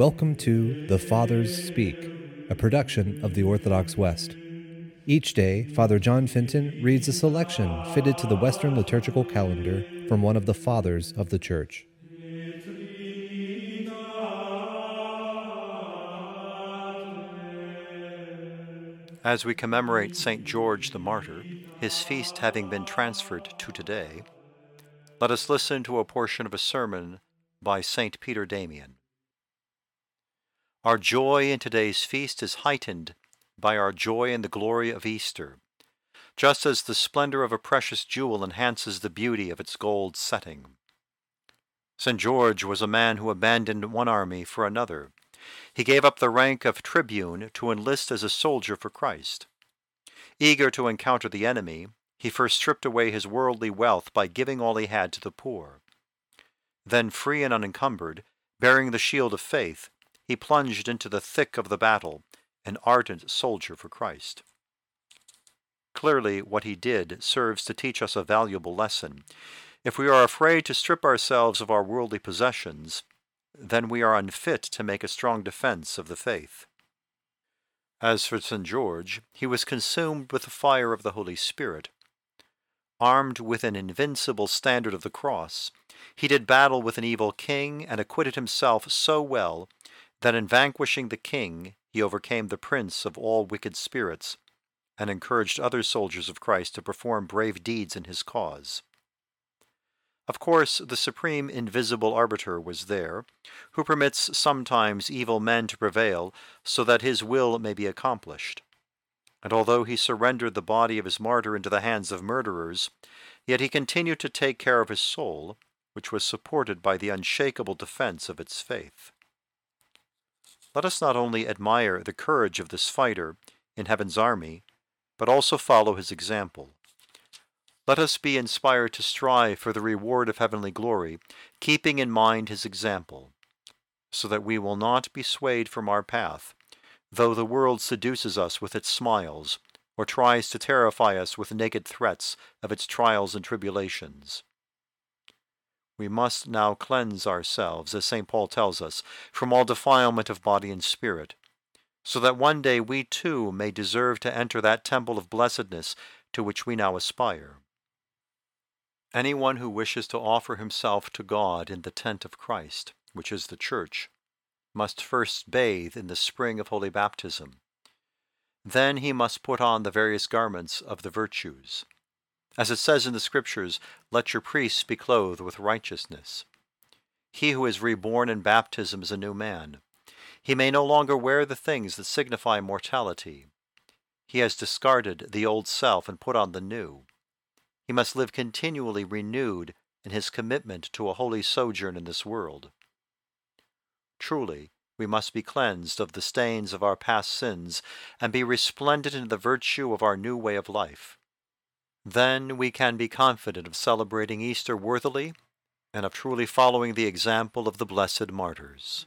Welcome to The Fathers Speak, a production of the Orthodox West. Each day, Father John Fenton reads a selection fitted to the Western liturgical calendar from one of the Fathers of the Church. As we commemorate St. George the Martyr, his feast having been transferred to today, let us listen to a portion of a sermon by St. Peter Damian. Our joy in today's feast is heightened by our joy in the glory of Easter, just as the splendor of a precious jewel enhances the beauty of its gold setting. St. George was a man who abandoned one army for another. He gave up the rank of tribune to enlist as a soldier for Christ. Eager to encounter the enemy, he first stripped away his worldly wealth by giving all he had to the poor. Then, free and unencumbered, bearing the shield of faith, he plunged into the thick of the battle, an ardent soldier for Christ. Clearly, what he did serves to teach us a valuable lesson. If we are afraid to strip ourselves of our worldly possessions, then we are unfit to make a strong defense of the faith. As for St. George, he was consumed with the fire of the Holy Spirit. Armed with an invincible standard of the cross, he did battle with an evil king and acquitted himself so well that in vanquishing the king he overcame the prince of all wicked spirits, and encouraged other soldiers of Christ to perform brave deeds in his cause. Of course, the supreme invisible arbiter was there, who permits sometimes evil men to prevail so that his will may be accomplished. And although he surrendered the body of his martyr into the hands of murderers, yet he continued to take care of his soul, which was supported by the unshakable defense of its faith. Let us not only admire the courage of this fighter in heaven's army, but also follow his example. Let us be inspired to strive for the reward of heavenly glory, keeping in mind his example, so that we will not be swayed from our path, though the world seduces us with its smiles, or tries to terrify us with naked threats of its trials and tribulations we must now cleanse ourselves, as St. Paul tells us, from all defilement of body and spirit, so that one day we too may deserve to enter that temple of blessedness to which we now aspire. Anyone who wishes to offer himself to God in the tent of Christ, which is the Church, must first bathe in the spring of holy baptism. Then he must put on the various garments of the virtues. As it says in the Scriptures, let your priests be clothed with righteousness. He who is reborn in baptism is a new man. He may no longer wear the things that signify mortality. He has discarded the old self and put on the new. He must live continually renewed in his commitment to a holy sojourn in this world. Truly, we must be cleansed of the stains of our past sins and be resplendent in the virtue of our new way of life. Then we can be confident of celebrating Easter worthily and of truly following the example of the blessed martyrs.